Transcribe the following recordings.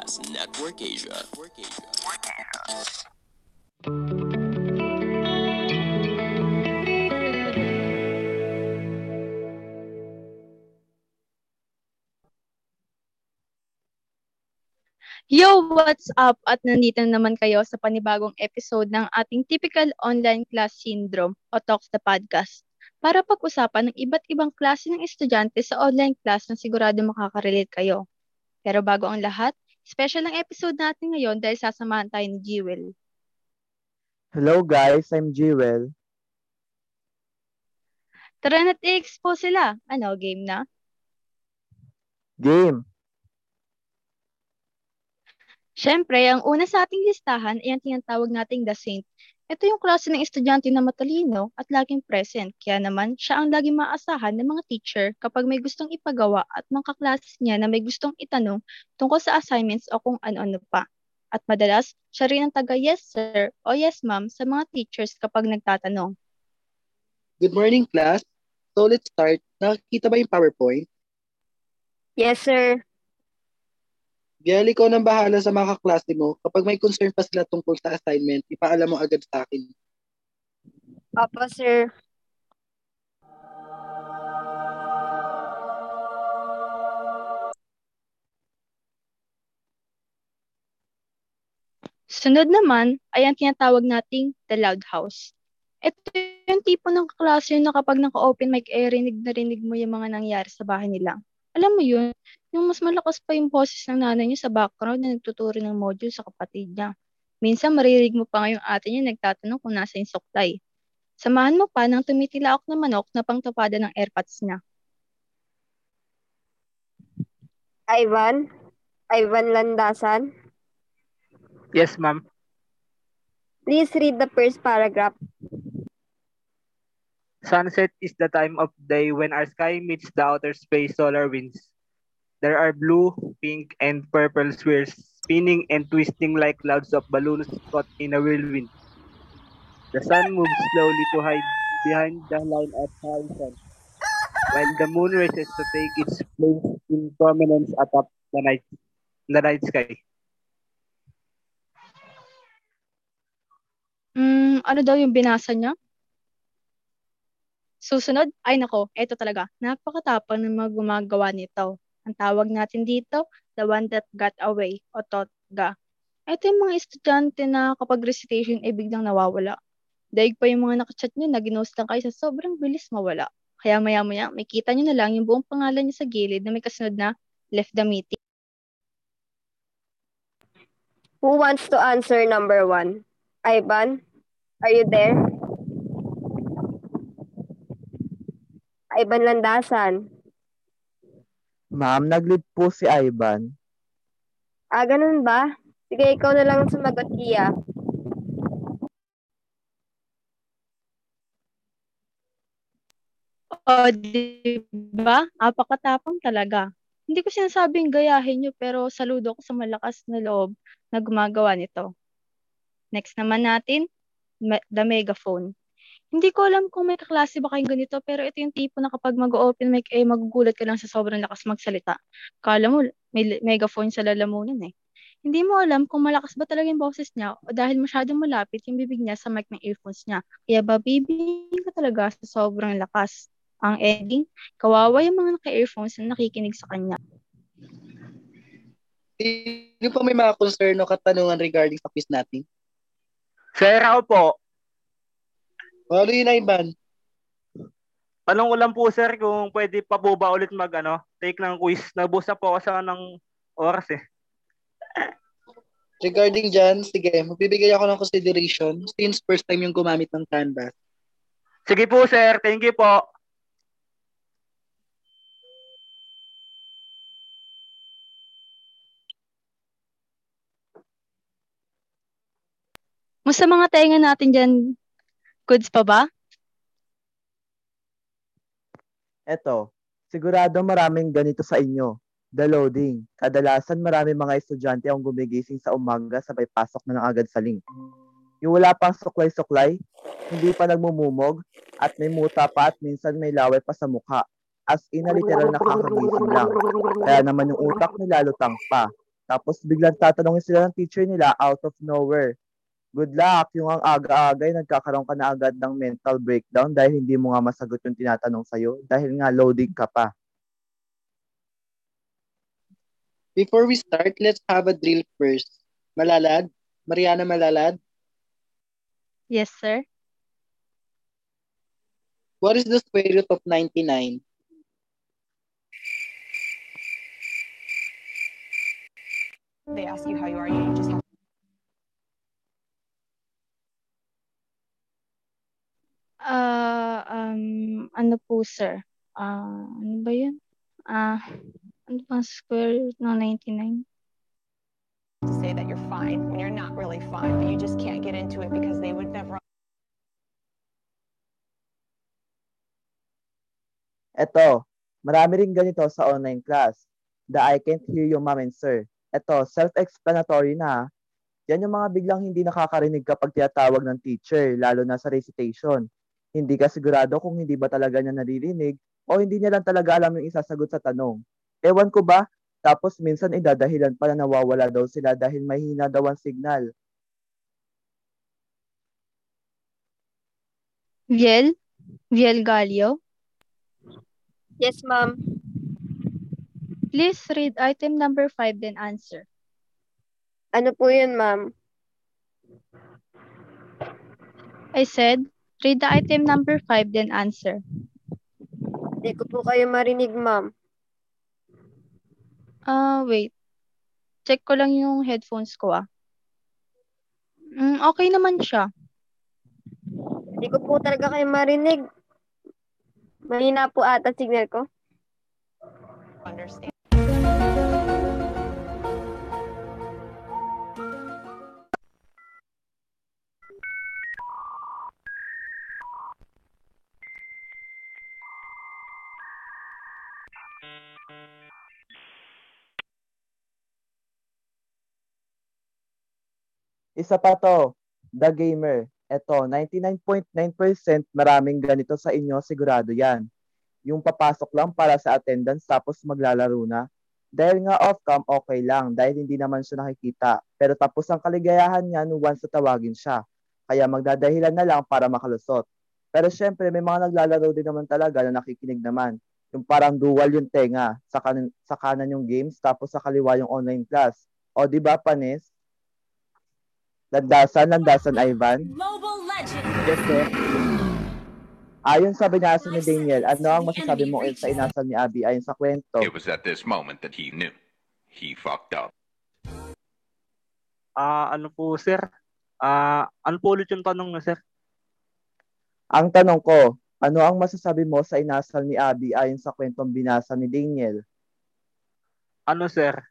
Podcast Network Asia. Network Asia. Yo, what's up? At nandito na naman kayo sa panibagong episode ng ating typical online class syndrome o Talks the Podcast para pag-usapan ng iba't ibang klase ng estudyante sa online class na sigurado makakarelate kayo. Pero bago ang lahat, special ang episode natin ngayon dahil sasamahan tayo ni Jewel. Hello guys, I'm Jewel. Tara na't i-expose sila. Ano, game na? Game. Siyempre, ang una sa ating listahan ay ang tinatawag nating The Saint. Ito yung klase ng estudyante na matalino at laging present. Kaya naman, siya ang laging maasahan ng mga teacher kapag may gustong ipagawa at mga kaklase niya na may gustong itanong tungkol sa assignments o kung ano-ano pa. At madalas, siya rin ang taga yes sir o yes ma'am sa mga teachers kapag nagtatanong. Good morning, class. So let's start. Nakikita ba yung PowerPoint? Yes, sir. Biel, ikaw nang bahala sa mga kaklase mo. Kapag may concern pa sila tungkol sa assignment, ipaalam mo agad sa akin. Opo, sir. Sunod naman ay ang tinatawag nating The Loud House. Ito yung tipo ng kaklase na kapag naka-open mic ay rinig na rinig mo yung mga nangyari sa bahay nila. Alam mo yun, yung mas malakas pa yung boses ng nanay niya sa background na nagtuturo ng module sa kapatid niya. Minsan maririg mo pa nga yung ate niya nagtatanong kung nasa yung suklay. Samahan mo pa ng tumitilaok na manok na pangtapada ng airpods niya. Ivan? Ivan Landasan? Yes, ma'am. Please read the first paragraph. Sunset is the time of day when our sky meets the outer space solar winds. There are blue, pink, and purple spheres spinning and twisting like clouds of balloons caught in a whirlwind. The sun moves slowly to hide behind the line of horizon, while the moon races to take its place in prominence atop the night, the night sky. Hmm, ano daw yung binasa niya? Susunod, ay nako, eto talaga. Napakatapang ng mga gumagawa nito. Ang tawag natin dito, the one that got away o totga. Ito yung mga estudyante na kapag recitation ay biglang nawawala. Daig pa yung mga nakachat nyo na ginost lang kayo sa sobrang bilis mawala. Kaya maya-maya, may kita nyo na lang yung buong pangalan niya sa gilid na may kasunod na left the meeting. Who wants to answer number one? Ivan? Are you there? Ivan Landasan. Ma'am, nag-lead po si Ivan. Ah, ganun ba? Sige, ikaw na lang sumagot, Kia. O, di ba? Apakatapang talaga. Hindi ko sinasabing gayahin nyo, pero saludo ko sa malakas na loob na gumagawa nito. Next naman natin, the megaphone. Hindi ko alam kung may kaklase ba kayong ganito, pero ito yung tipo na kapag mag-open mic, eh magugulat ka lang sa sobrang lakas magsalita. Kala mo, may megaphone sa lalamunan eh. Hindi mo alam kung malakas ba talaga yung boses niya o dahil masyadong malapit yung bibig niya sa mic ng earphones niya. Kaya babibigin ka talaga sa sobrang lakas. Ang ending, kawawa yung mga naka-earphones na nakikinig sa kanya. Sino pa may mga concern o katanungan regarding sa quiz natin? Sir, ako po. Ano yun, Ivan? Anong ulam po, sir, kung pwede pa po ba ulit mag, ano, take ng quiz? Nabus na po ako sa ng oras eh. Regarding dyan, sige, magbibigay ako ng consideration since first time yung gumamit ng Canvas. Sige po, sir. Thank you po. Musta mga tainga natin dyan? Goods pa ba? Eto, sigurado maraming ganito sa inyo. The loading. Kadalasan marami mga estudyante ang gumigising sa umaga sabay pasok na ng agad sa link. Yung wala pang suklay-suklay, hindi pa nagmumumog, at may muta pa at minsan may laway pa sa mukha. As in na literal nakakagising lang. Kaya naman yung utak nila lutang pa. Tapos biglang tatanungin sila ng teacher nila out of nowhere. Good luck, yung ang aga-aga ay nagkakaroon ka na agad ng mental breakdown dahil hindi mo nga masagot yung tinatanong sa'yo dahil nga loading ka pa. Before we start, let's have a drill first. Malalad? Mariana Malalad? Yes, sir. What is the square root of 99? They ask you how you are, you just have Ah, um, ano po, sir? Ah, ano ba yun? Ah, ano bang square root ng 99? to say that you're fine when you're not really fine, but you just can't get into it because they would never Eto, marami rin ganito sa online class. The I can't hear you mom and sir. Eto, self-explanatory na. Yan yung mga biglang hindi nakakarinig kapag tinatawag ng teacher, lalo na sa recitation. Hindi ka sigurado kung hindi ba talaga niya naririnig o hindi niya lang talaga alam yung isasagot sa tanong. Ewan ko ba? Tapos minsan idadahilan pa na nawawala daw sila dahil mahina daw ang signal. Viel? Viel Galio? Yes, ma'am. Please read item number 5 then answer. Ano po yun, ma'am? I said, read the item number 5 then answer. Hindi ko po kayo marinig, ma'am. Ah, wait. Check ko lang yung headphones ko ah. Mm, okay naman siya. Hindi ko po talaga kayo marinig. Mahina po ata signal ko. understand. Isa pa to, The Gamer. Eto, 99.9% maraming ganito sa inyo, sigurado yan. Yung papasok lang para sa attendance tapos maglalaro na. Dahil nga off-cam, okay lang dahil hindi naman siya nakikita. Pero tapos ang kaligayahan niya once na tawagin siya. Kaya magdadahilan na lang para makalusot. Pero syempre, may mga naglalaro din naman talaga na nakikinig naman. Yung parang dual yung tenga. Sa, kanan, sa kanan yung games, tapos sa kaliwa yung online class. O, di ba, Panis? Landasan, landasan, Ivan. Mobile Legend. Yes, sir. Ayon sa ni Daniel, ano ang masasabi mo sa inasal ni Abby ayon sa kwento? It was at this moment that he knew. He fucked up. Ah, ano po, sir? Ah, ano po ulit yung tanong na, sir? Ang tanong ko, ano ang masasabi mo sa inasal ni Abby ayon sa kwentong binasa ni Daniel? Ano, sir?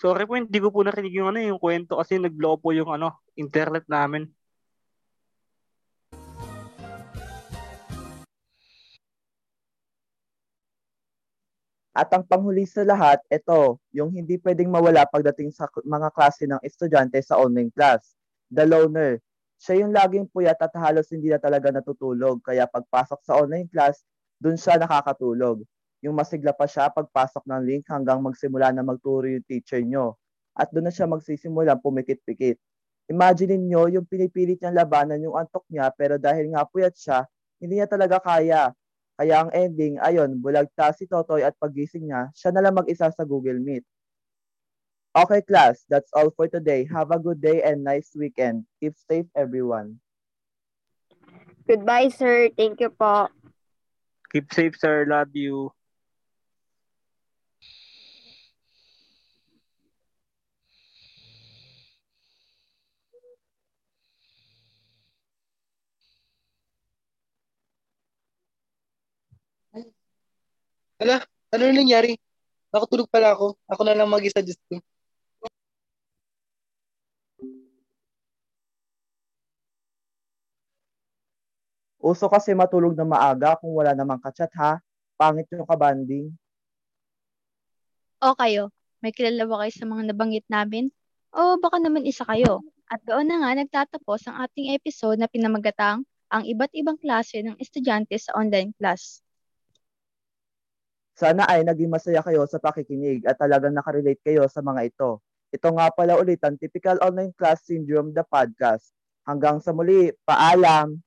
Sorry po, hindi ko po narinig yung ano, yung kwento kasi nag-blow po yung ano, internet namin. At ang panghuli sa lahat, ito, yung hindi pwedeng mawala pagdating sa mga klase ng estudyante sa online class. The loner. Siya yung laging puyat at halos hindi na talaga natutulog. Kaya pagpasok sa online class, dun siya nakakatulog. Yung masigla pa siya pagpasok ng link hanggang magsimula na magturo yung teacher nyo. At doon na siya magsisimula pumikit-pikit. Imagine niyo yung pinipilit niyang labanan yung antok niya pero dahil nga puyat siya, hindi niya talaga kaya. Kaya ang ending, ayon, bulagta si Totoy at pagising niya, siya na lang mag-isa sa Google Meet. Okay class, that's all for today. Have a good day and nice weekend. Keep safe everyone. Goodbye, sir. Thank you po. Keep safe, sir. Love you. Ala, ano na nangyari? Nakatulog pala ako. Ako na lang mag-isa Diyos ko. Uso kasi matulog na maaga kung wala namang kachat ha. Pangit yung kabanding. O kayo, may kilala ba kayo sa mga nabanggit namin? O baka naman isa kayo. At doon na nga nagtatapos ang ating episode na pinamagatang ang iba't ibang klase ng estudyante sa online class. Sana ay naging masaya kayo sa pakikinig at talagang nakarelate kayo sa mga ito. Ito nga pala ulit ang Typical Online Class Syndrome, the podcast. Hanggang sa muli, paalam!